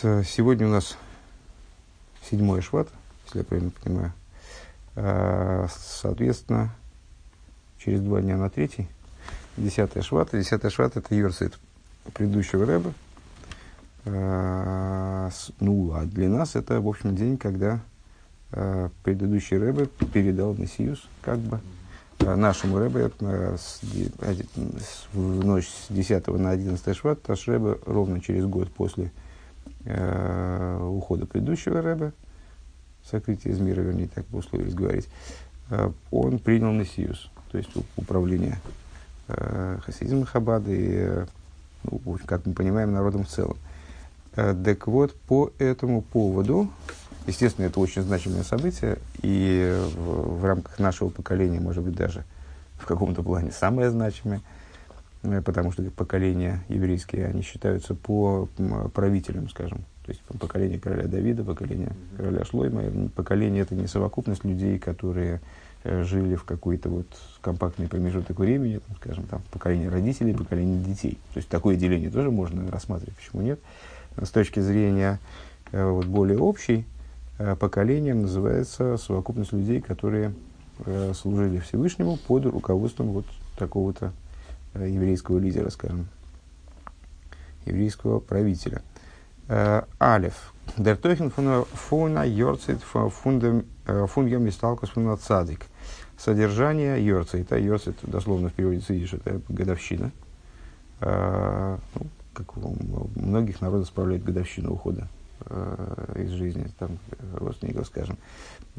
Сегодня у нас седьмой шват, если я правильно понимаю. А, соответственно, через два дня на третий, десятая шват. Десятая шват – это Йорсит предыдущего рэба. А, ну, а для нас это, в общем, день, когда а, предыдущий рэбе передал Мессиюс, как бы, нашему рэбе в ночь с 10 на 11 шват, наш рэбе ровно через год после э, ухода предыдущего рэба, сокрытие из мира, вернее, так бы условились говорить, э, он принял Мессиюс, то есть управление э, хасидизмом Хабада и, ну, как мы понимаем, народом в целом. Так вот, по этому поводу, естественно, это очень значимое событие, и в, в рамках нашего поколения, может быть, даже в каком-то плане самое значимое – потому что поколения еврейские, они считаются по правителям, скажем. То есть поколение короля Давида, поколение короля Шлойма. Поколение – это не совокупность людей, которые э, жили в какой-то вот компактный промежуток времени, там, скажем, там, поколение родителей, поколение детей. То есть такое деление тоже можно рассматривать, почему нет. С точки зрения э, вот, более общей, поколением называется совокупность людей, которые служили Всевышнему под руководством вот такого-то Э, еврейского лидера, скажем, еврейского правителя. Э, Алев. Дертохен фуна йорцит фундам мисталкус фуна цадик. Содержание йорцит. Йорцит дословно в переводе с это годовщина. Э, ну, как у многих народов справляют годовщину ухода из жизни там, родственников, скажем.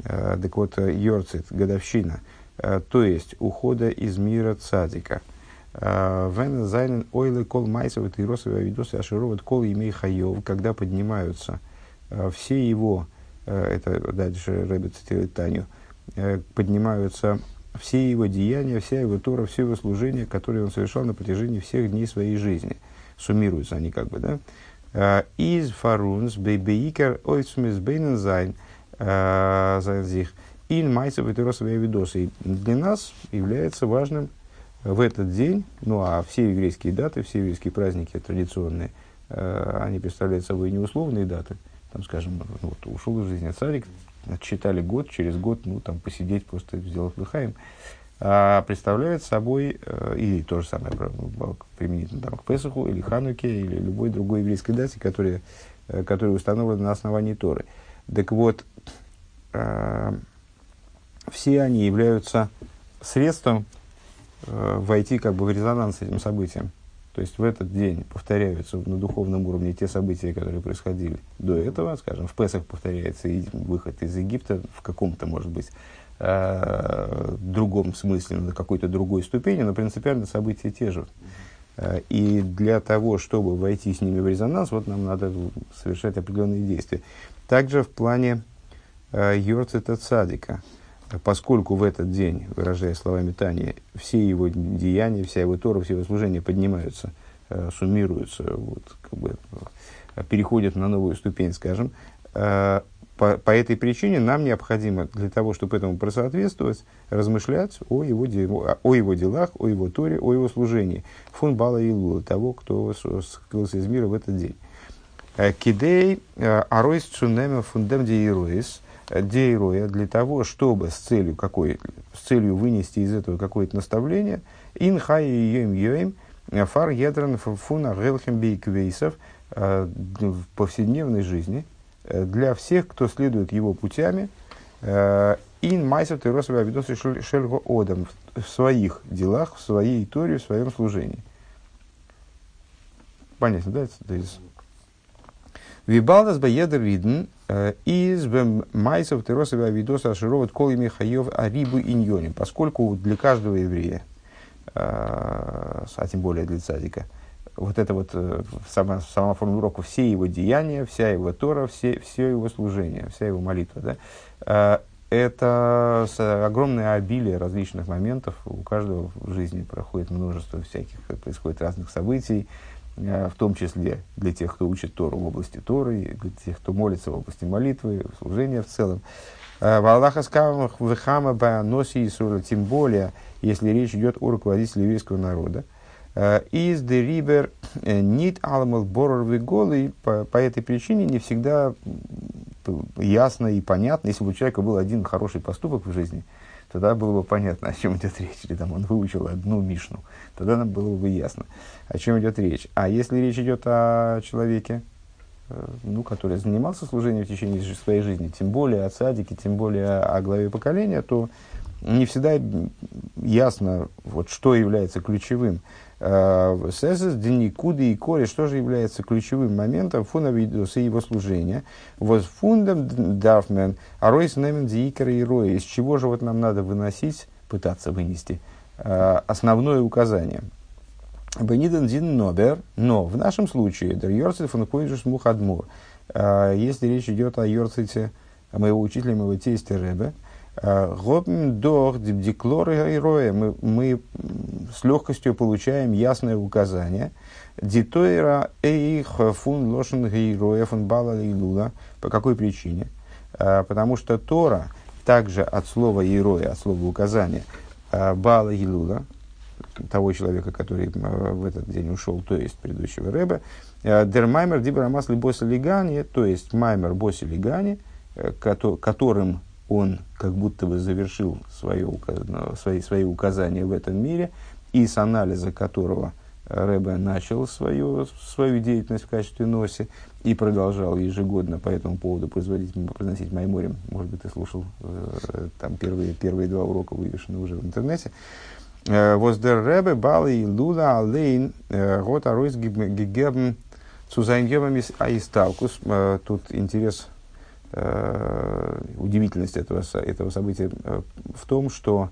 Так вот, йорцит, годовщина, то есть ухода из мира цадика – Вен зайнен ойлы кол майсов и росовые видосы ашироват кол имей хайов, когда поднимаются э, все его, э, это дальше Рэбби цитирует Таню, э, поднимаются все его деяния, вся его Тора, все его служения, которые он совершал на протяжении всех дней своей жизни. Суммируются они как бы, да? איז פאר אונז דער עיקר אויך צו מתבונן זיין זיין זיך אין מעשיו תורתו ועבודתו. Для нас является важным в этот день, ну а все еврейские даты, все еврейские праздники традиционные, э, они представляют собой не условные даты. Там, скажем, вот, ушел из жизни цадик, отсчитали год, через год, ну, там, посидеть, просто сделать лехаим. А представляют собой, э, и то же самое применительно там, к Песаху, или Хануке, или любой другой еврейской дате, которая, э, которая установлена на основании Торы. Так вот, э, все они являются средством войти как бы в резонанс с этим событием. То есть в этот день повторяются на духовном уровне те события, которые происходили до этого, скажем, в Песах повторяется и выход из Египта в каком-то, может быть, э, другом смысле, на какой-то другой ступени, но принципиально события те же. Э, и для того, чтобы войти с ними в резонанс, вот нам надо совершать определенные действия. Также в плане э, Йорцита Цадика – поскольку в этот день, выражая словами Тани, все его деяния, вся его Тора, все его служения поднимаются, э, суммируются, вот, как бы, э, переходят на новую ступень, скажем, э, по, по этой причине нам необходимо для того, чтобы этому просоответствовать, размышлять о его, де, о его делах, о его Торе, о его служении. Фун Бала и Лула, того, кто скрылся из мира в этот день. Кидей аройс цунема фундем диируис – дейроя для того, чтобы с целью, какой, с целью вынести из этого какое-то наставление, ин хай йоим йоим фар едран фуна гелхем бейквейсов э, в повседневной жизни э, для всех, кто следует его путями, э, ин майсов ты росовый авидосы шельго одам в своих делах, в своей торе, в своем служении. Понятно, да? Вибалдас баедер виден э, из майсов теросова видоса ашироват кол ими хаев арибу иньоним, поскольку для каждого еврея, э, а тем более для цадика, вот это вот э, сама, сама формулировка, все его деяния, вся его Тора, все, все его служение, вся его молитва, да, это огромное обилие различных моментов. У каждого в жизни проходит множество всяких, происходит разных событий, Э, в том числе для тех, кто учит Тору в области Торы, для тех, кто молится в области молитвы, служения в целом. Э, в Аллаха скавах вехама носи Исура, тем более, если речь идет о руководителе еврейского народа. Из де рибер нит алмал борор голый по этой причине не всегда ясно и понятно, если бы у человека был один хороший поступок в жизни, тогда было бы понятно, о чем идет речь. Или там он выучил одну Мишну, тогда нам было бы ясно, о чем идет речь. А если речь идет о человеке, э, ну, который занимался служением в течение своей жизни, тем более о садике, тем более о главе поколения, то не всегда ясно, вот, что является ключевым. Э, Сесес, Деникуды и Кори, что же является ключевым моментом фунавидоса и его служения. Вот фундам дарфмен, а ройс немен диикера и роя. Из чего же вот нам надо выносить, пытаться вынести э, основное указание. Бениден дин нобер, но в нашем случае, дер йорцит функуинжус мухадмур, э, если речь идет о йорците моего учителя, моего тестя Ребе, Гобн дох диклоры героя. Мы, мы с легкостью получаем ясное указание. Дитойра эйх фун лошен героя фун бала лула. По какой причине? Потому что Тора также от слова героя, от слова указания, бала и лула, того человека, который в этот день ушел, то есть предыдущего Рэба, дермаймер дибрамас либоса лигани, то есть маймер боси лигани, которым он как будто бы завершил свое, ну, свои, свои указания в этом мире, и с анализа которого Рэбе начал свою, свою деятельность в качестве носи и продолжал ежегодно по этому поводу производить, произносить Майморем. Может быть, ты слушал э, там первые, первые два урока, вывешены уже в интернете. Э, Воздер Рэбе Бали Луда Алейн э, Гота Ройс Гигебн Цузайнгебам Аисталкус. Э, тут интерес э, удивительность этого, этого события э, в том, что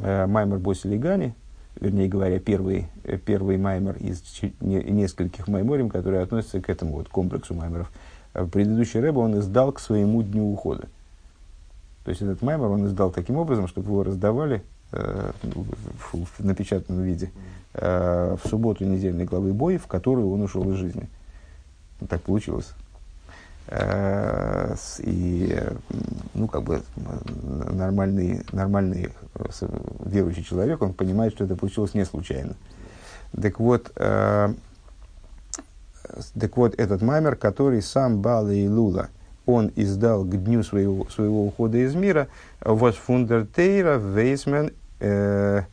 э, Маймер Боси Легани, вернее говоря, первый, э, первый Маймер из не, нескольких Майморим, которые относятся к этому вот комплексу Маймеров, э, предыдущий Рэба он издал к своему дню ухода. То есть этот Маймер он издал таким образом, чтобы его раздавали э, в, в напечатанном виде э, в субботу недельной главы бой, в которую он ушел из жизни. Так получилось. Э, и, ну, как бы, нормальный, нормальный э, верующий человек, он понимает, что это получилось не случайно. Так вот, э, так вот этот маймер, который сам Бала и Лула, он издал к дню своего, своего ухода из мира, was фундертейра вейсмен вейсмен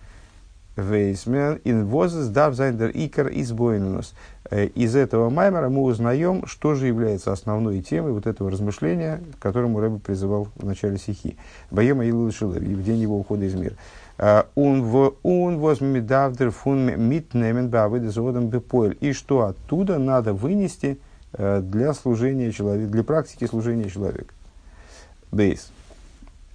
ин возес дав зайндер икер избойнус. Э, из этого маймера мы узнаем, что же является основной темой вот этого размышления, к которому Рэбе призывал в начале стихи. ביום הילולא שלו, в день его ухода из мира. און וואס מ'דארף דערפון מיטנעמען בעבודת האדם בפועל. И что оттуда надо вынести э, для служения человека, для практики служения человека. Бейс.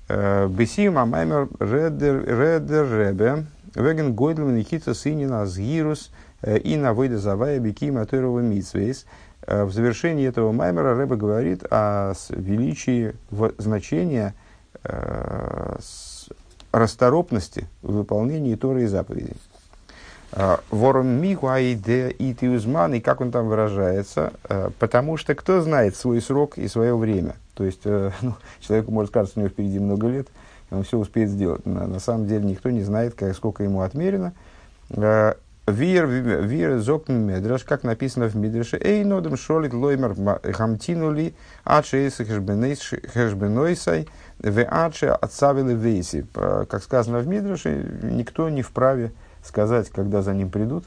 Э, Бесим амаймер редер ребе веген гойдлмен хитса сынина сгирус – Э, и на выйда завая бики матерова митсвейс. Э, в завершении этого маймера Рэба говорит о величии значения э, расторопности в выполнении Торы и заповедей. Ворон мигу аиде и тиузман, и как он там выражается, потому что кто знает свой срок и свое время. То есть ну, человеку может казаться, у него впереди много лет, он все успеет сделать. На, на самом деле никто не знает, как, сколько ему отмерено. Вир, вир, зокн медраш, как написано в Мидреше, эй, нодем шолит лоймер хамтинули, аче хэшбенойсай, ве аче отсавили вейси. Как сказано в Мидреше, никто не вправе сказать, когда за ним придут,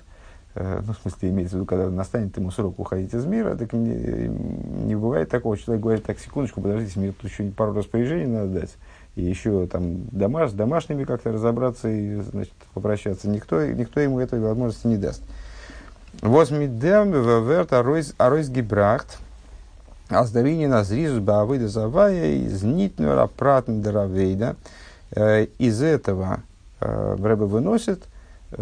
э, ну, в смысле, имеется в виду, когда настанет ему срок уходить из мира, так не, не бывает такого, человек говорит, так, секундочку, подождите, мне тут еще пару распоряжений надо дать и еще там домаш, с домашними как-то разобраться и значит, попрощаться. Никто, никто ему этой возможности не даст. Возмидем верт аройс гибрахт, аздарини назризус баавыда завая из нитнера пратн даравейда. Э, из этого э, Рэбе выносит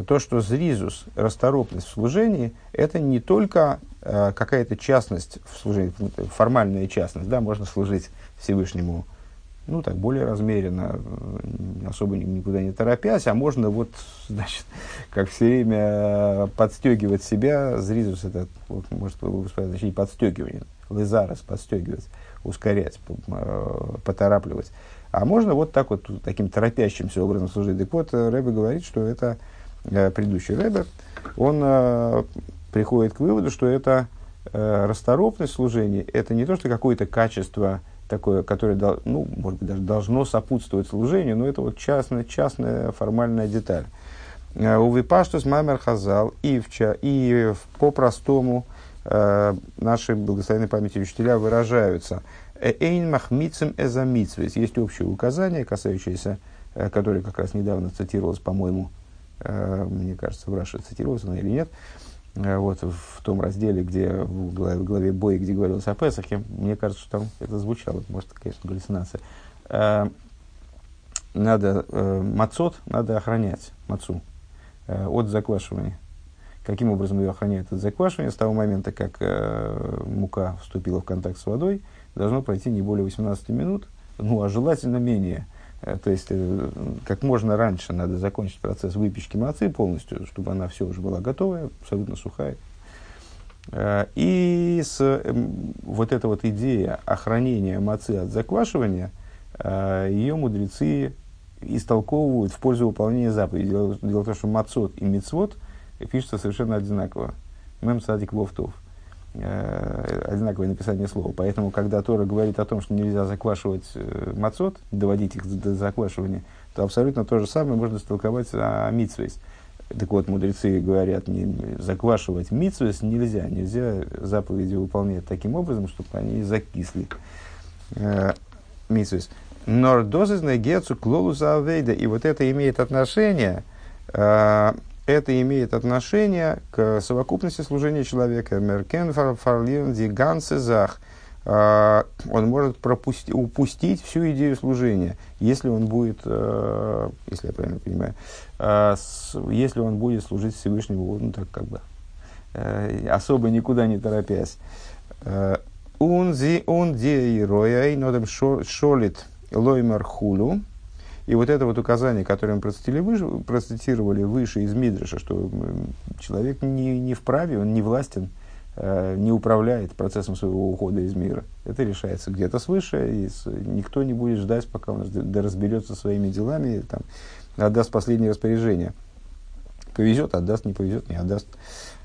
то, что зризус, расторопность в служении, это не только э, какая-то частность в служении, формальная частность, да, можно служить Всевышнему ну, так, более размеренно, особо никуда не торопясь, а можно вот, значит, как все время подстегивать себя, зризус это, вот, может, точнее, подстегивание, лизарес, подстегивать, ускорять, поторапливать. А можно вот так вот, таким торопящимся образом служить. Так вот, Рэбе говорит, что это э, предыдущий Рэбер, он э, приходит к выводу, что это э, расторопность служения, это не то, что какое-то качество такое, которое, ну, может быть, даже должно сопутствовать служению, но это вот частная, частная формальная деталь. Э, у Випаштус Маймер Хазал и, в, и по-простому э, наши благословенные памяти учителя выражаются. Эйн махмицем эзамитсвис. Есть общее указание, касающееся, э, которое как раз недавно цитировалось, по-моему, э, мне кажется, в Раше цитировалось оно или нет, э, вот в том разделе, где в главе, в главе боя, где говорилось о Песахе, мне кажется, что там это звучало, может, конечно, галлюцинация. Э, надо, э, мацот надо охранять, мацу, э, от заквашивания. Каким образом ее охраняют от заквашивания? С того момента, как э, мука вступила в контакт с водой, должно пройти не более 18 минут, ну, а желательно менее. Э, то есть, э, как можно раньше надо закончить процесс выпечки мацы полностью, чтобы она все уже была готовая, абсолютно сухая. Э, и с, эм, вот эта вот идея охранения мацы от заквашивания, ее мудрецы истолковывают в пользу выполнения заповедей. Дело, дело в том, что мацот и мицвод пишутся совершенно одинаково. Мем садик вовтов. Э, одинаковое написание слова. Поэтому, когда Тора говорит о том, что нельзя заквашивать э, мацот, доводить их до заквашивания, то абсолютно то же самое можно истолковать о митсвейс. Так вот, мудрецы говорят, не, заквашивать митсвейс нельзя. Нельзя заповеди выполнять таким образом, чтобы они закисли. Э, митсвейс. Нордозизная гецу клолуса авейда. И вот это имеет отношение это имеет отношение к совокупности служения человека. Меркен фарлирн зах. А, он может пропусти, упустить всю идею служения, если он будет, э, если я правильно понимаю, э, если он будет служить Всевышнему, ну так как бы, э, особо никуда не торопясь. Он зи он ди рояй нодем шолит лоймер хулу. И вот это вот указание, которое мы процитировали выше, процитировали выше из Мидриша, что человек не, не вправе, он не властен, э, не управляет процессом своего ухода из мира. Это решается где-то свыше, и никто не будет ждать, пока он разберется своими делами, там, отдаст последнее распоряжение. Повезет, отдаст, не повезет, не отдаст.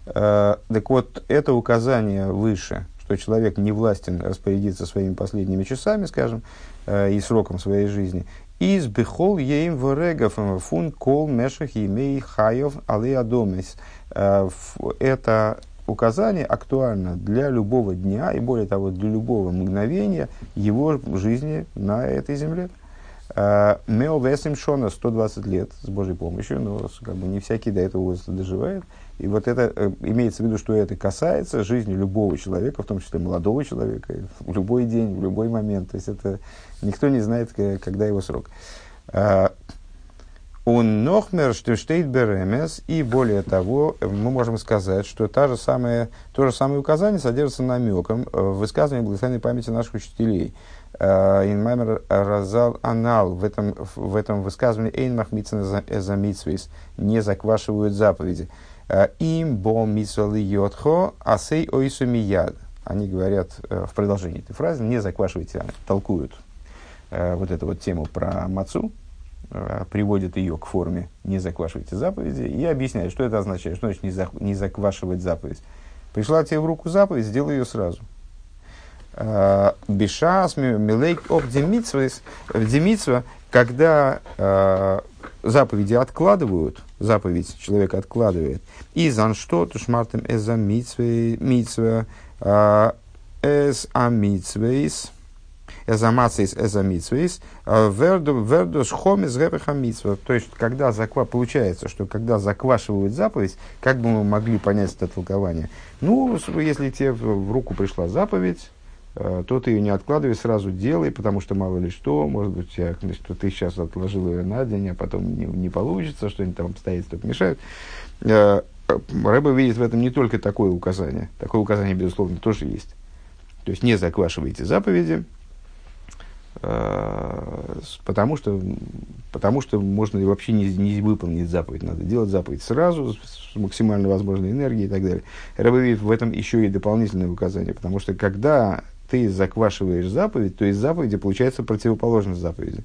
Э, так вот, это указание выше, что человек не властен распорядиться своими последними часами, скажем, э, и сроком своей жизни, из бехол ейм ворегов фун кол мешах имей хаев алиадомис. Э, это указание актуально для любого дня и более того для любого мгновения его жизни на этой земле. Э, Мео весим шона 120 лет с Божьей помощью, но как бы не всякий до этого возраста доживает. И вот это э, имеется в виду, что это касается жизни любого человека, в том числе молодого человека, в любой день, в любой момент. То есть это никто не знает, когда его срок. А, он нохмер, что штейт беремес, и более того, мы можем сказать, что та же самая, то же самое указание содержится намеком в высказывании благословенной памяти наших учителей. А, Инмаймер разал анал в этом, в этом высказывании Эйн махмитсен эзамитсвейс не заквашивают заповеди. Э, им бо мисоли йотхо асей ойсу мияд. Они говорят э, в продолжении этой фразы, не заквашивайте, толкуют э, вот эту вот тему про мацу, приводят ее к форме «не заквашивайте заповеди» и объясняют, что это означает, что значит не, за, не заквашивать заповедь. Пришла тебе в руку заповедь, сделай ее сразу. Бешас, милейк об демитсва, когда заповеди откладывают, заповедь человека откладывает, и зан что то шмартем эза митсве а, эз а митсвейс, эза мацейс эза митсвейс, а, вердус хомис гепеха митсва. То есть, когда заква, получается, что когда заквашивают заповедь, как бы мы могли понять это толкование? Ну, если тебе в руку пришла заповедь, Э, то ты ее не откладывай, сразу делай, потому что мало ли что, может быть, я, что ты сейчас отложил ее на день, а потом не, не получится, что-нибудь там обстоятельства помешают. Э, Рэба видит в этом не только такое указание, такое указание, безусловно, тоже есть. То есть не заквашивайте заповеди, потому что, потому что можно вообще не, не выполнить заповедь. Надо делать заповедь сразу, с максимально возможной энергией и так далее. Рэба видит в этом еще и дополнительное указание, потому что когда ты заквашиваешь заповедь, то из заповеди получается противоположность заповеди.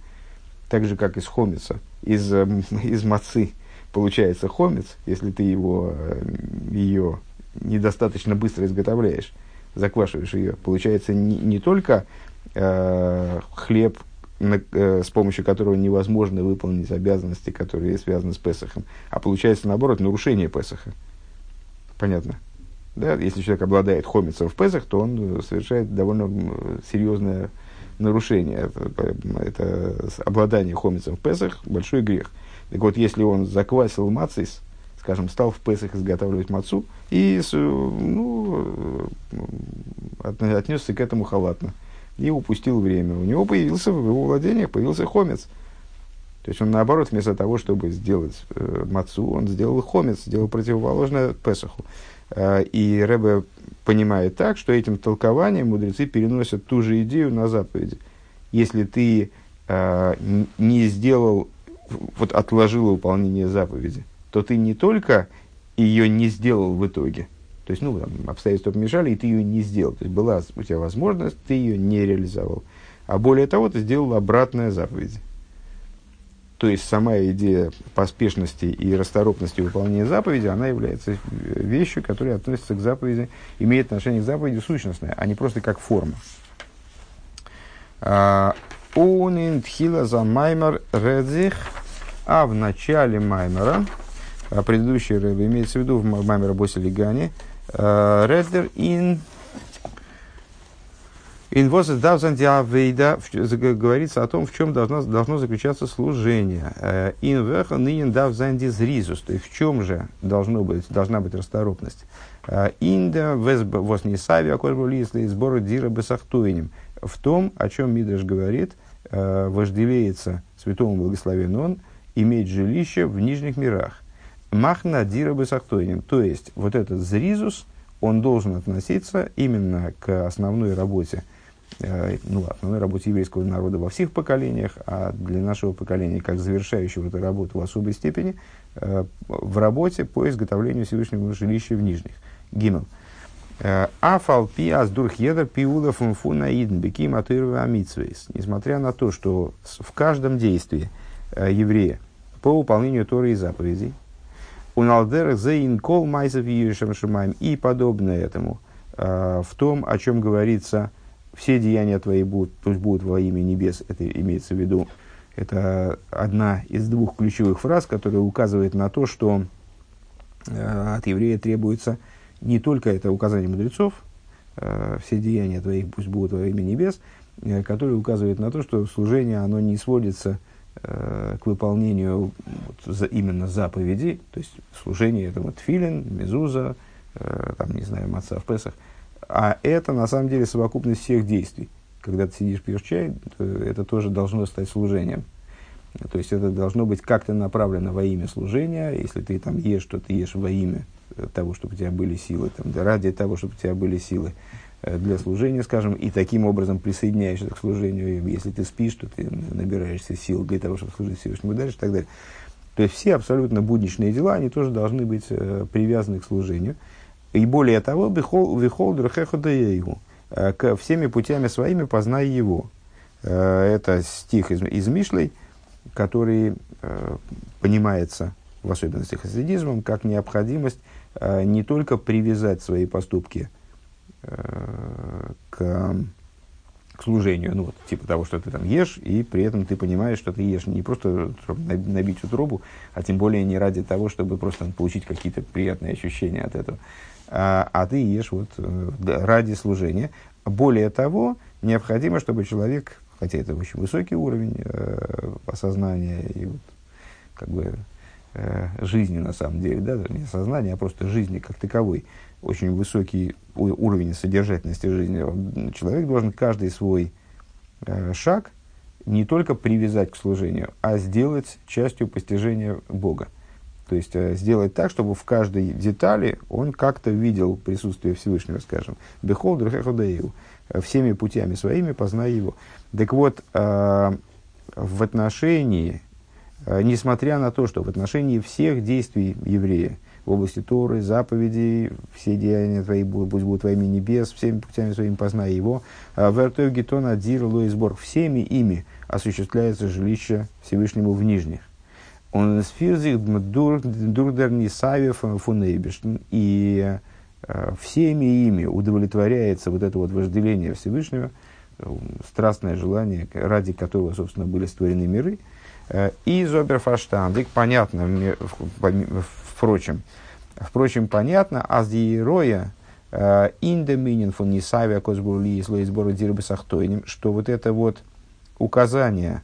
Так же, как из хомица, из, эм, из мацы получается хомец, если ты его, э, ее недостаточно быстро изготовляешь, заквашиваешь ее, получается не, не только э, хлеб, на, э, с помощью которого невозможно выполнить обязанности, которые связаны с Песохом, а получается, наоборот, нарушение Песоха. Понятно? Да? Если человек обладает хомицем в Песах, то он совершает довольно серьезное нарушение. Это, это обладание хомицем в Песах – большой грех. Так вот, если он заквасил мацис, скажем, стал в Песах изготавливать мацу и ну, отнесся к этому халатно и упустил время, у него появился в его владениях появился хомец. То есть он наоборот, вместо того, чтобы сделать э, мацу, он сделал хомец, сделал противоположное Песаху. Э, и Рэбе понимает так, что этим толкованием мудрецы переносят ту же идею на заповеди. Если ты э, не сделал, вот отложил выполнение заповеди, то ты не только ее не сделал в итоге, то есть, ну, там, обстоятельства помешали, и ты ее не сделал. То есть, была у тебя возможность, ты ее не реализовал. А более того, ты сделал обратное заповеди. То есть, сама идея поспешности и расторопности выполнения заповеди, она является вещью, которая относится к заповеди, имеет отношение к заповеди сущностное, а не просто как форма. Унин тхила за маймер редзих, а в начале маймера, а предыдущий рэб имеется в виду в маймера Боси Э, Редер ин Инвозес давзандиавейда говорится о том, в чем должно, должно заключаться служение. Э, Инвеха нынен давзандизризус, то есть в чем же должно быть, должна быть расторопность. Э, Инда вознесави акольбулисли сбору дира бесахтуинем. В том, о чем Мидраш говорит, вожделеется святому благословен он, иметь жилище в нижних мирах. Махна дира бесахтойним. То есть, вот этот зризус, он должен относиться именно к основной работе, э, ну, основной работе еврейского народа во всех поколениях, а для нашего поколения, как завершающего эту работу в особой степени, э, в работе по изготовлению Всевышнего жилища в Нижних. Гимел. Э, Афалпи аздурх едер пиула фунфуна идн. Несмотря на то, что в каждом действии э, еврея по выполнению Торы и заповедей, Уналдер зейн кол майзов шамаем и подобное этому. Э, в том, о чем говорится, все деяния твои будут, пусть будут во имя небес, это имеется в виду, это одна из двух ключевых фраз, которая указывает на то, что э, от еврея требуется не только это указание мудрецов, э, все деяния твои пусть будут во имя небес, э, которое указывает на то, что служение, оно не сводится к выполнению вот, за, именно заповедей, то есть служение это вот филин, мезуза, э, там, не знаю, маца в Песах, а это на самом деле совокупность всех действий. Когда ты сидишь, пьешь чай, это тоже должно стать служением. То есть это должно быть как-то направлено во имя служения. Если ты там ешь, то ты ешь во имя того, чтобы у тебя были силы, там, да, ради того, чтобы у тебя были силы. Э, для служения, скажем, и таким образом присоединяешься к служению. Если ты спишь, то ты набираешься сил для того, чтобы служить Всевышнему дальше и так далее. То есть все абсолютно будничные дела, они тоже должны быть э, привязаны к служению. И более того, вихолдер хеходаеву, э, к всеми путями своими познай его. Э, это стих из, из Мишлей, который э, понимается, в особенности хасидизмом, как необходимость э, не только привязать свои поступки к, к служению. Ну, вот, типа того, что ты там ешь, и при этом ты понимаешь, что ты ешь не просто набить утробу, а тем более не ради того, чтобы просто получить какие-то приятные ощущения от этого. А, а ты ешь вот э, ради служения. Более того, необходимо, чтобы человек, хотя это очень высокий уровень э, осознания и вот, как бы э, жизни на самом деле, да, не сознания, а просто жизни как таковой, очень высокий уровень содержательности жизни, человек должен каждый свой э, шаг не только привязать к служению, а сделать частью постижения Бога. То есть сделать так, чтобы в каждой детали он как-то видел присутствие Всевышнего, скажем. Бехолдер хеходею. Всеми путями своими познай его. Так вот, э, в отношении, э, несмотря на то, что в отношении всех действий еврея, в области Торы, заповедей, все деяния твои будут, будут во имя небес, всеми путями своими познай его. Вертов Гетон Адир Лоисборг, всеми ими осуществляется жилище Всевышнему в нижних. Он сфирзих дурдер нисавев фунейбешн. И всеми ими удовлетворяется вот это вот вожделение Всевышнего, страстное желание, ради которого, собственно, были створены миры. И зоберфаштандик, понятно, впрочем, впрочем, понятно, аз диероя, индоминин фон нисавия козбурли слой сбора дирбасахтойним, что вот это вот указание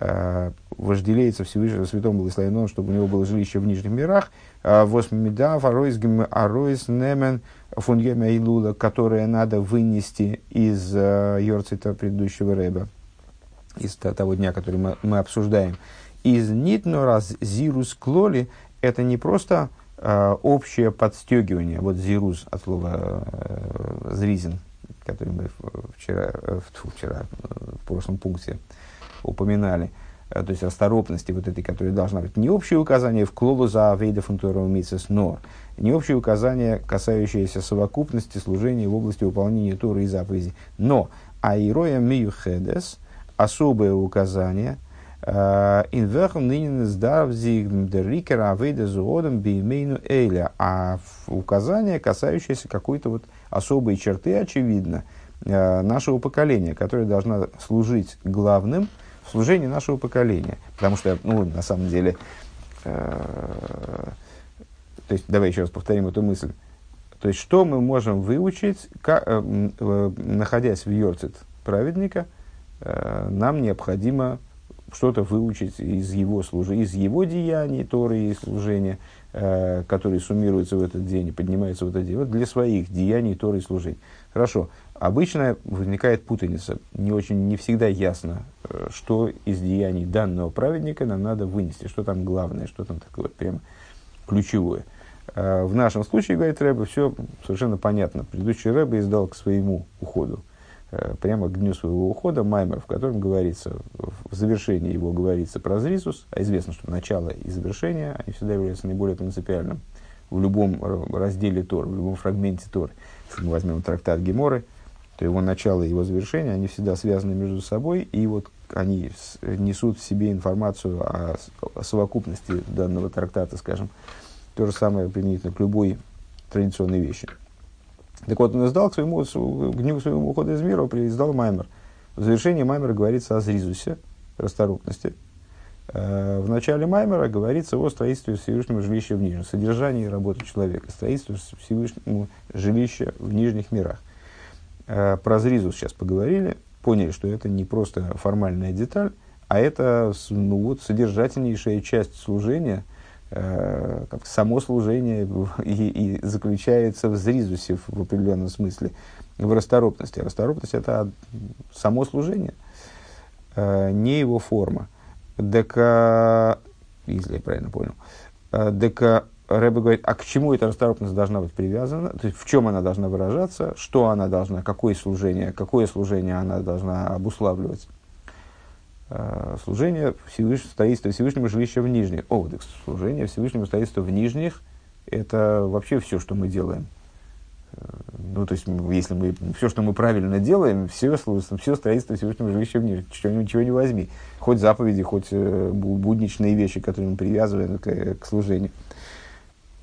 э, вожделеется Всевышнего Святому Благословенному, чтобы у него было жилище в нижних мирах, восьмида, аройс аройс немен фон Илула, которое надо вынести из э, Йорцита предыдущего Рэба, из того дня, который мы, мы обсуждаем. Из нитно раз зирус клоли, это не просто э, общее подстегивание, вот зирус от слова э, зризин, который мы вчера, э, вчера в прошлом пункте упоминали, то есть расторопности вот этой, которая должна быть. Не общее указание в клолу за вейда фунтурова митсес нор, не общее указание, касающееся совокупности служения в области выполнения Торы и заповедей, но аироя миюхедес, особое указание, э, инверхом нынен сдавзиг дерикера авейда зуодом беймейну эйля, а указание, касающееся какой-то вот особые черты, очевидно, э, нашего поколения, которое должна служить главным в служении нашего поколения. Потому что, ну, на самом деле, э, то есть, давай еще раз повторим эту мысль. То есть, что мы можем выучить, как, э, э, находясь в Йорцит праведника, э, нам необходимо что-то выучить из его, служи, из его деяний, Торы и служения, э, которые суммируются в этот день и поднимаются в этот день, вот для своих деяний, Торы и служений. Хорошо. Обычно возникает путаница. Не очень, не всегда ясно, что из деяний данного праведника нам надо вынести, что там главное, что там такое прямо ключевое. Э, в нашем случае, говорит Рэбе, все совершенно понятно. Предыдущий Рэбе издал к своему уходу Э, прямо к дню своего ухода Маймер, в котором говорится, в завершении его говорится про Зрисус, а известно, что начало и завершение, они всегда являются наиболее принципиальным в любом разделе Тор, в любом фрагменте Тор. Если мы возьмем трактат Геморы, то его начало и его завершение, они всегда связаны между собой, и вот они несут в себе информацию о, совокупности данного трактата, скажем. То же самое применительно к любой традиционной вещи. Так вот, он издал к своему, к дню своему уходу из мира, издал Маймер. В завершении Маймера говорится о зризусе, расторопности. Э, в начале Маймера говорится о строительстве Всевышнего жилища в Нижнем, содержании работы человека, строительстве Всевышнего жилища в Нижних мирах. Э, про зризус сейчас поговорили, поняли, что это не просто формальная деталь, а это ну, вот, содержательнейшая часть служения – э, как само служение и, и заключается в зризусе в, определенном смысле, в расторопности. Расторопность – это само служение, э, не его форма. Дека, если я правильно понял, э, дека Рэбе говорит, а к чему эта расторопность должна быть привязана, то есть в чем она должна выражаться, что она должна, какое служение, какое служение она должна обуславливать. Э, служение Всевышнего, строительство Всевышнего жилища в Нижних. О, так служение Всевышнего строительства в Нижних – это вообще все, что мы делаем. Э, ну, то есть, если мы все, что мы правильно делаем, все, все строительство Всевышнего жилища в Нижних, чего, ничего не возьми. Хоть заповеди, хоть э, будничные вещи, которые мы привязываем к, к служению.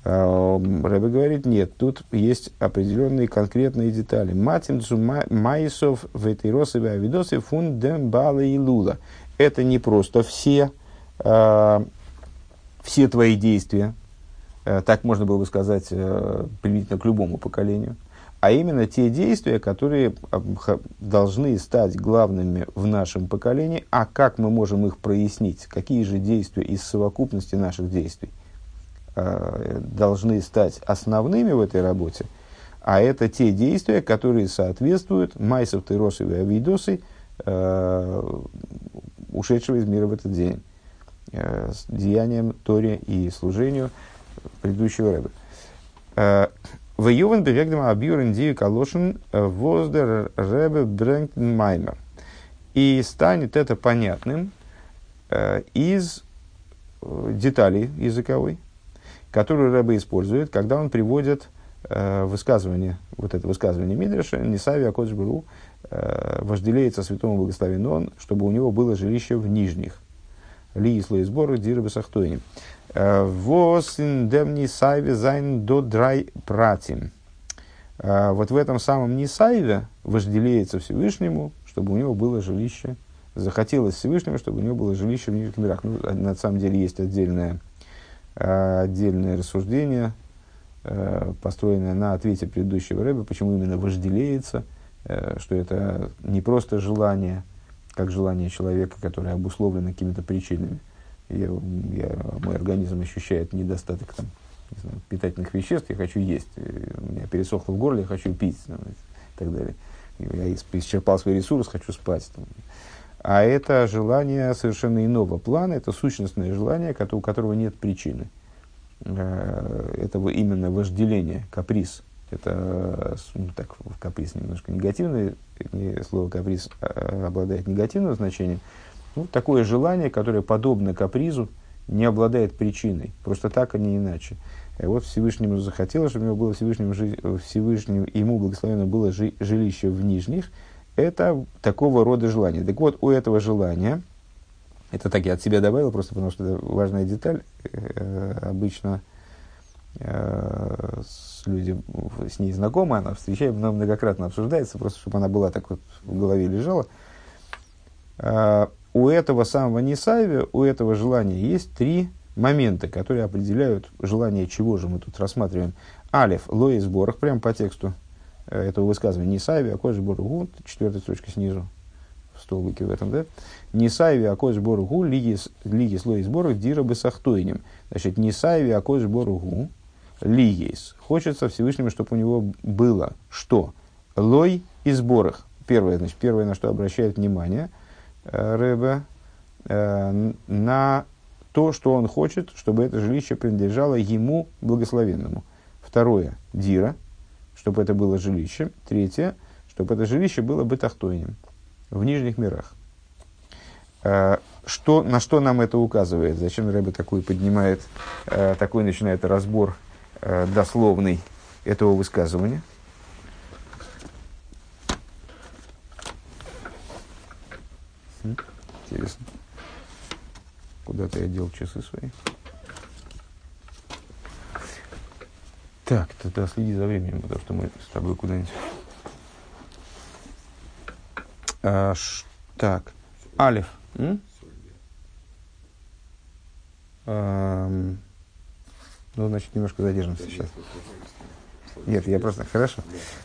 Рэбе говорит, нет, тут есть определенные конкретные детали. Матим цу майсов ветеросове авидосы фундем бала и лула. Это не просто все, э, все твои действия, э, так можно было бы сказать э, применительно к любому поколению, а именно те действия, которые должны стать главными в нашем поколении, а как мы можем их прояснить, какие же действия из совокупности наших действий должны стать основными в этой работе, а это те действия, которые соответствуют майсов Тейросов и Авидосы, э, ушедшего из мира в этот день, э, с деянием Торе и служению предыдущего рэба. Э, в Ювен бевегдем абьюрен дию калошин воздер рэбе брэнктен маймер. И станет это понятным э, из э, деталей языковой, которую Рэбе использует, когда он приводит э, высказывание, вот это высказывание Мидраша, Нисави Акодж Бру, э, вожделеется святому благословен чтобы у него было жилище в нижних. להיות לו יתברך דירה בתחתונים. וואס אין דעם נתאווה זיינען דא דריי פרטים. Вот в этом самом נתאווה вожделеется Всевышнему, чтобы у него было жилище. Захотелось Всевышнему, чтобы у него было жилище в нижних мирах. Ну, на самом деле есть отдельное, отдельное рассуждение, построенное на ответе предыдущего рэба, почему именно вожделеется, что это не просто желание, как желание человека, которое обусловлено какими-то причинами. Я, я, мой организм ощущает недостаток там, не знаю, питательных веществ, я хочу есть, у меня пересохло в горле, я хочу пить и так далее. Я исчерпал свой ресурс, хочу спать. А это желание совершенно иного плана, это сущностное желание, у которого нет причины. Э, это именно вожделение, каприз. Это ну, так, каприз немножко негативное, слово каприз э, обладает негативным значением. Ну, такое желание, которое подобно капризу, не обладает причиной. Просто так, а не иначе. И вот Всевышнему захотелось, чтобы у него было Всевышнему, Всевышнему ему благословенно было жилище в нижних. Это такого рода желание. Так вот, у этого желания, это так я от себя добавил, просто потому что это важная деталь, э, обычно э, с люди с ней знакомы, она встречает, многократно обсуждается, просто чтобы она была так вот в голове лежала. Э, у этого самого Нисаева, у этого желания есть три момента, которые определяют желание чего же мы тут рассматриваем. Алиф, лои сборах, прямо по тексту этого высказывания. Нисаеви, акой сбор гу, четвертая строчка снизу, в столбике в этом, да? Нисаеви, акой сбор гу, лиги, лиги слои сборах, дира бы сахтойним. Значит, Нисаеви, акой сбор гу, лигейс. Хочется Всевышнему, чтобы у него было что? Лой и сборах. Первое, значит, первое, на что обращает внимание э, Рэбе, э, на то, что он хочет, чтобы это жилище принадлежало ему благословенному. Второе – дира, чтобы это было жилище. Третье – чтобы это жилище было бытахтойнем в нижних мирах. Э, что, на что нам это указывает? Зачем Рэбе такой поднимает, э, такой начинает разбор э, дословный этого высказывания? Интересно. Куда-то я дел часы свои. Так, тогда следи за временем, потому что мы с тобой куда-нибудь. А, ш, так, Алиф. А, ну, значит, немножко задержимся сейчас. Нет, я просто... Хорошо.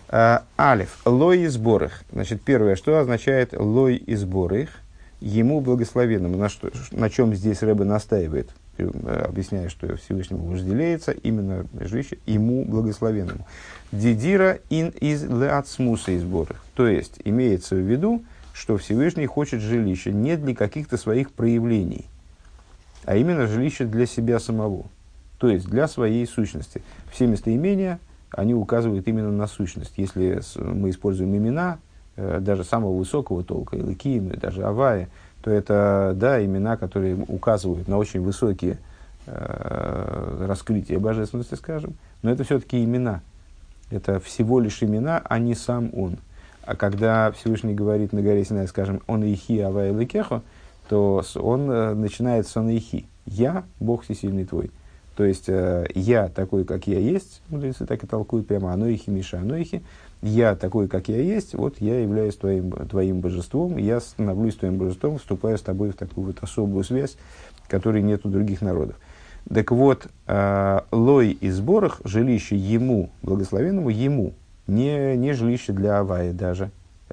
А, алиф. Лой и сборых. Значит, первое, что означает лой и сборых? ему благословенному. На, что, на чем здесь Рэбе настаивает, объясняя, что Всевышнему вожделеется именно жилище ему благословенному. Дидира ин из леацмуса из сборах. То есть, имеется в виду, что Всевышний хочет жилище не для каких-то своих проявлений, а именно жилище для себя самого. То есть, для своей сущности. Все местоимения, они указывают именно на сущность. Если мы используем имена, Э, даже самого высокого толка, Илыким, даже Авая, то это да, имена, которые указывают на очень высокие э, раскрытия божественности, скажем, но это все-таки имена. Это всего лишь имена, а не сам он. А когда Всевышний говорит на горе Синай, скажем, он ихи авая лекехо, то он э, начинает с он ихи. Я, Бог всесильный твой. То есть, э, я такой, как я есть, мудрецы так и толкуют прямо, оно ихи Миша, оно ихи, я такой, как я есть, вот я являюсь твоим, твоим божеством, я становлюсь твоим божеством, вступаю с тобой в такую вот особую связь, которой нет у других народов. Так вот, э, лой и сборах, жилище ему, благословенному, ему, не, не жилище для Авая даже,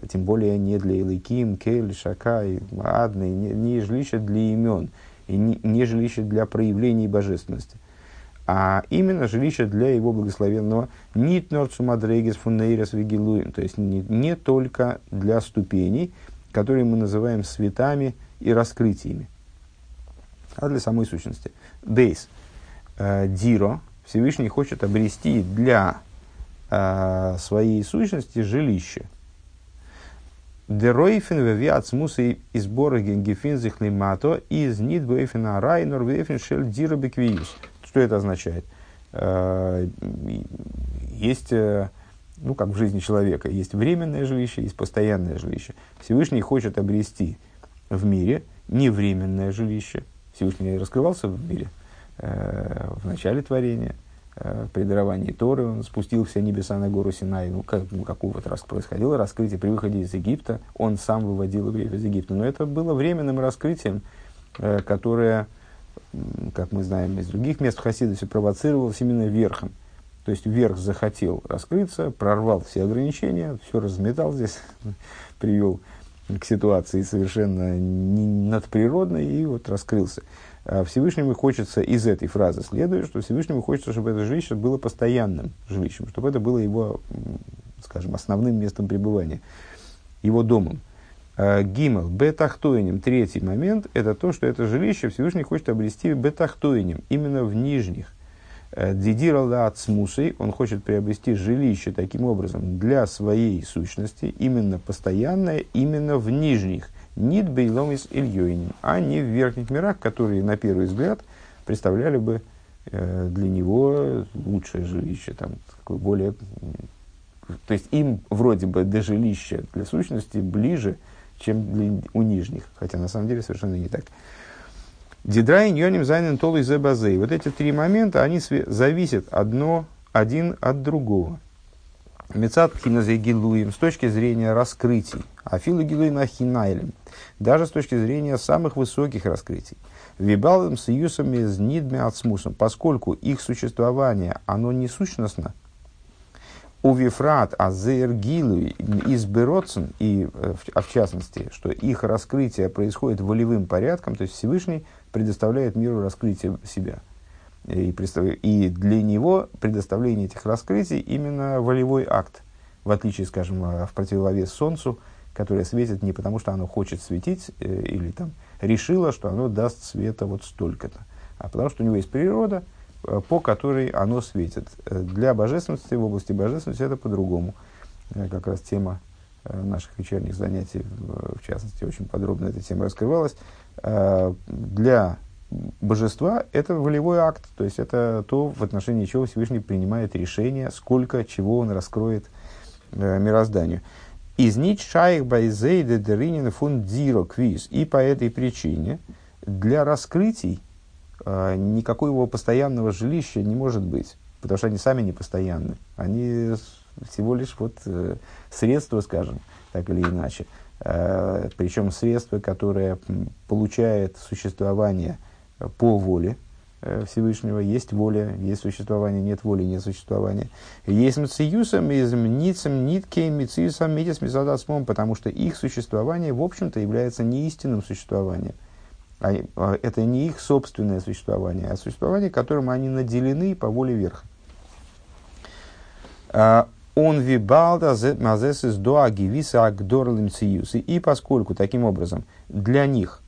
тем более не для Илыким, Кель, Шака, Адны, не, не жилище для имен, и не, не жилище для проявлений божественности а именно жилище для его благословенного нитнор цумадрегис фуннейрес вигилуем, то есть не, не только для ступеней, которые мы называем светами и раскрытиями, а для самой сущности. Дейс. Э, диро. Всевышний хочет обрести для э, своей сущности жилище. Деройфен вевиат смуса и сбора генгефин зихлимато из нит вейфена райнор вейфен шель диро. Что это означает? Э, есть, э, ну, как в жизни человека, есть временное жилище, есть постоянное жилище. Всевышний хочет обрести в мире не временное жилище, Всевышний раскрывался в мире в начале творения, при даровании Торы он спустил все небеса на гору Синай. Ну, как, ну, какое вот раз происходило раскрытие при выходе из Египта. Он сам выводил евреев из Египта. Но это было временным раскрытием, которое, как мы знаем из других мест в Хасидосе, провоцировалось именно верхом. То есть верх захотел раскрыться, прорвал все ограничения, все разметал здесь, привел к ситуации совершенно надприродной и вот раскрылся. А Всевышнему хочется из этой фразы следует, что Всевышнему хочется, чтобы это жилище было постоянным жилищем, чтобы это было его, скажем, основным местом пребывания, его домом. А Гимел, бетахтоинем, третий момент, это то, что это жилище Всевышний хочет обрести бетахтоинем, именно в нижних. Э, Дидирала от смусой, он хочет приобрести жилище таким образом для своей сущности, именно постоянное, именно в нижних, нит бейлом Ильёйним, а не в верхних мирах, которые на первый взгляд представляли бы э, для него лучшее жилище, там, такое более... То есть им вроде бы до жилища для сущности ближе, чем у нижних, хотя на самом деле совершенно не так. Дидрай ньоним зайнен толы зебазей. Вот эти три момента, они зависят одно, один от другого. Мецат гилуем с точки зрения раскрытий, а филогилуем ахинайлем, даже с точки зрения самых высоких раскрытий. Вибалым с юсом из нидме отсмусом, поскольку их существование, оно не сущностно, у Вифрат Азер Гилу из Бероцен, и, э, а в частности, что их раскрытие происходит волевым порядком, то есть Всевышний предоставляет миру раскрытие себя. И, и для него предоставление этих раскрытий именно волевой акт, в отличие, скажем, а, в противовес Солнцу, которое светит не потому, что оно хочет светить э, или там решило, что оно даст света вот столько-то, а потому что у него есть природа, э, по которой оно светит. Э, для божественности, в области божественности это по-другому. Э, как раз тема э, наших вечерних занятий, в, частности, очень подробно эта тема раскрывалась. Э, для божества это волевой акт, то есть это то, в отношении чего Всевышний принимает решение, сколько чего он раскроет э, мирозданию. Из байзейде деринин фун дзиро квиз. И по этой причине для раскрытий э, никакого постоянного жилища не может быть, потому что они сами не постоянны. Они всего лишь вот э, средства, скажем, так или иначе. Э, причем средство, которое получает существование по воле э, Всевышнего, есть воля, есть существование, нет воли, нет существования. Есть мциюсом, из мницем, ниткей, мциюсом, медис, мизадасмом, потому что их существование, в общем-то, является не истинным существованием. А, а это не их собственное существование, а существование, которым они наделены по воле верха. А, он вибалда мазесис доа гивиса агдорлим циюсы. И поскольку таким образом для них,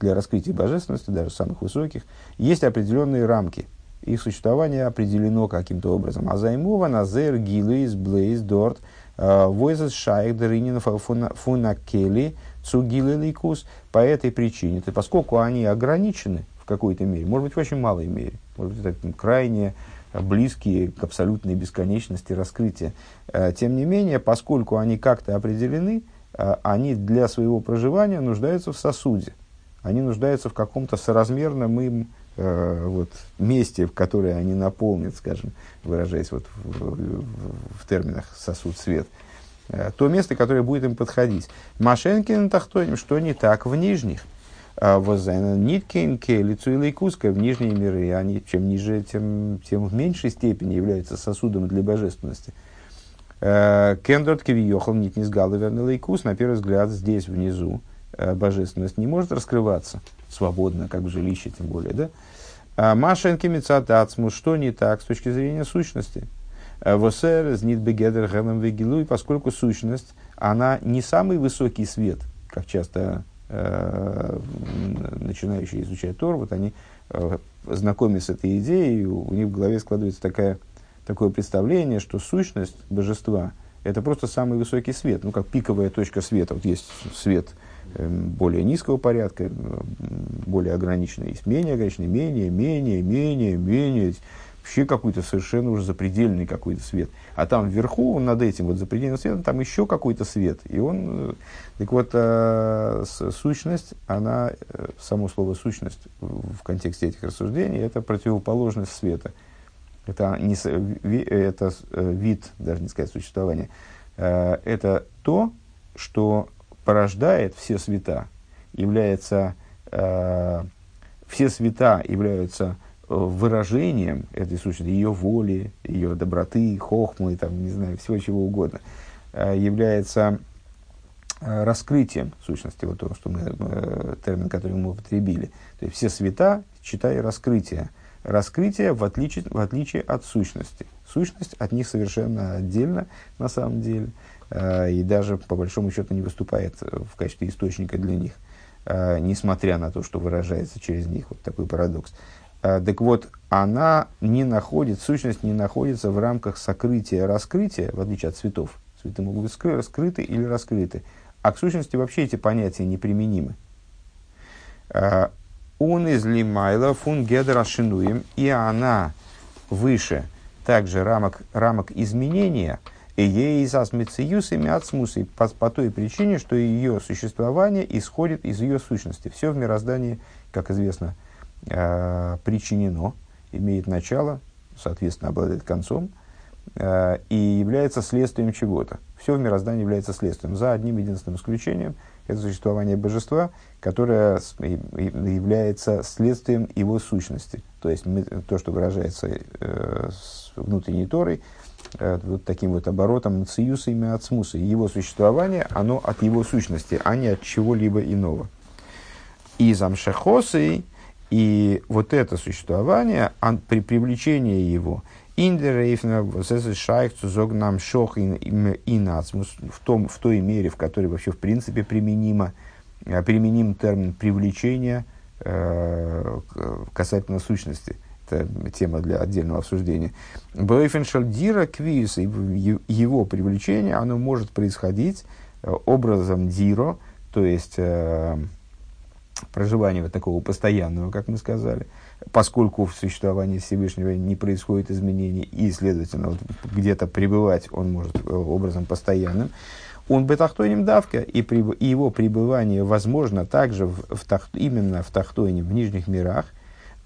для раскрытия божественности, даже самых высоких, есть определенные рамки. Их существование определено каким-то образом. А назер гилейс блейс дорт э, войзес шайх дыринин фунакели цугилеликус. По этой причине, то поскольку они ограничены в какой-то мере, может быть, в очень малой мере, может быть, это крайне близкие к абсолютной бесконечности раскрытия. Э, тем не менее, поскольку они как-то определены, э, они для своего проживания нуждаются в сосуде. Они нуждаются в каком-то соразмерном им э, вот, месте, в которое они наполнят, скажем, выражаясь вот в, в, в терминах сосуд свет, то место, которое будет им подходить. Машенкин тахтоним, что не так в нижних. А Ниткин, лицу и лейкуска в нижние миры, они чем ниже, тем, тем в меньшей степени являются сосудом для божественности. Э, Кендорт кивиохал нит не сгаловерный лейкус, на первый взгляд, здесь внизу э, божественность не может раскрываться свободно, как в жилище, тем более, да? А Машенки мецатацмус, что не так с точки зрения сущности? Э, Восер, знит бегедер хелем вегилуй, поскольку сущность, она не самый высокий свет, как часто Э, начинающие изучать Тор, вот они э, знакомятся с этой идеей, у них в голове складывается такая, такое представление, что сущность божества – это просто самый высокий свет, ну, как пиковая точка света. Вот есть свет э, более низкого порядка, более ограниченный, есть менее ограниченный, менее, менее, менее, менее. Вообще какой-то совершенно уже запредельный какой-то свет. А там вверху, над этим вот запредельным светом, там еще какой-то свет. И он, э, так вот, э, сущность, она, э, само слово сущность в контексте этих рассуждений, это противоположность света. Это, не, это вид, даже не сказать существование, это то, что порождает все света, является, все света являются выражением этой сущности, ее воли, ее доброты, хохмы, там, не знаю, всего чего угодно, э, является э, раскрытием сущности, вот то, что мы, э, термин, который мы употребили. То есть все света, читай раскрытие. Раскрытие в отличие, в отличие от сущности. Сущность от них совершенно отдельно, на самом деле, и даже, по большому счету, не выступает в качестве источника для них, несмотря на то, что выражается через них. Вот такой парадокс. Э, так вот, она не находит, сущность не находится в рамках сокрытия, раскрытия, в отличие от цветов. Цветы могут быть скры, раскрыты или раскрыты. А к сущности вообще эти понятия неприменимы. Э, Он из лимайла фун гедерашинуем, и она выше также рамок, рамок изменения, и ей из асмициюсами от смусы, по, по той причине, что ее существование исходит из ее сущности. Все в мироздании, как известно, э, причинено, имеет начало, соответственно, обладает концом, э, и является следствием чего-то. Все в мироздании является следствием, за одним единственным исключением. Это существование божества, которое является следствием его сущности. То есть мы, то, что выражается э, внутренней Торой, э, вот таким вот оборотом циюса имя от смуса. Его существование, оно от его сущности, а не от чего-либо иного. И замшехосы и вот это существование, при привлечении его, в, том, в той мере, в которой вообще в принципе применимо, э, применим термин привлечения э, касательно сущности. Это тема для отдельного обсуждения. Бойфеншальдира квиз, его привлечение, оно может происходить э, образом диро, то есть проживания вот такого постоянного, как мы сказали, поскольку в существовании Всевышнего не происходит изменений, и, следовательно, вот где-то пребывать он может э, образом постоянным, он бетахтоним давка, и, при, и его пребывание возможно также в, в тах, именно в тахтоне, в нижних мирах,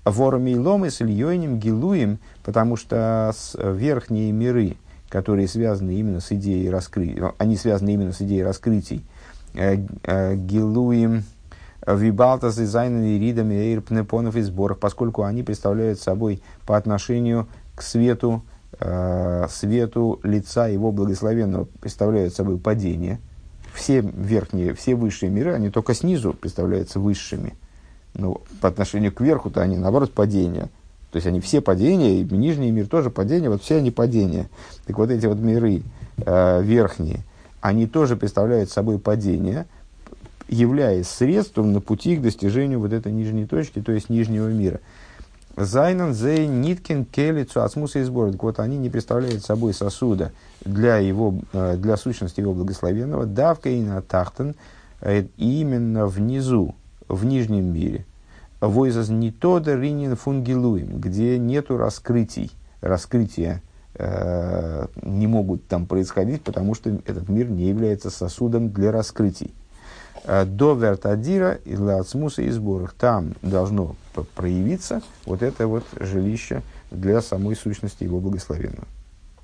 ворами ломы с ильёйним гилуем, потому что с, э, верхние миры, которые связаны именно с идеей раскрытия, они связаны именно с идеей раскрытий, э, э, гилуем, Вибалтас дизайнами ридами эйрпнепонов и сборов, поскольку они представляют собой по отношению к свету, э, свету лица его благословенного, представляют собой падение. Все верхние, все высшие миры, они только снизу представляются высшими. Но по отношению к верху-то они, наоборот, падение. То есть они все падения, и нижний мир тоже падение, вот все они падения. Так вот эти вот миры э, верхние, они тоже представляют собой падение – являясь средством на пути к достижению вот этой нижней точки, то есть нижнего мира. Зайнан зей ниткин келицу асмуса и сбор. Вот они не представляют собой сосуда для, его, э, для сущности его благословенного. Давка и на э, именно внизу, в нижнем мире. Войзас не то ринин фунгилуем, где нету раскрытий, раскрытия э, не могут там происходить, потому что этот мир не является сосудом для раскрытий. Э, до вертадира и лацмуса и сборах. Там должно проявиться вот это вот жилище для самой сущности его благословенного.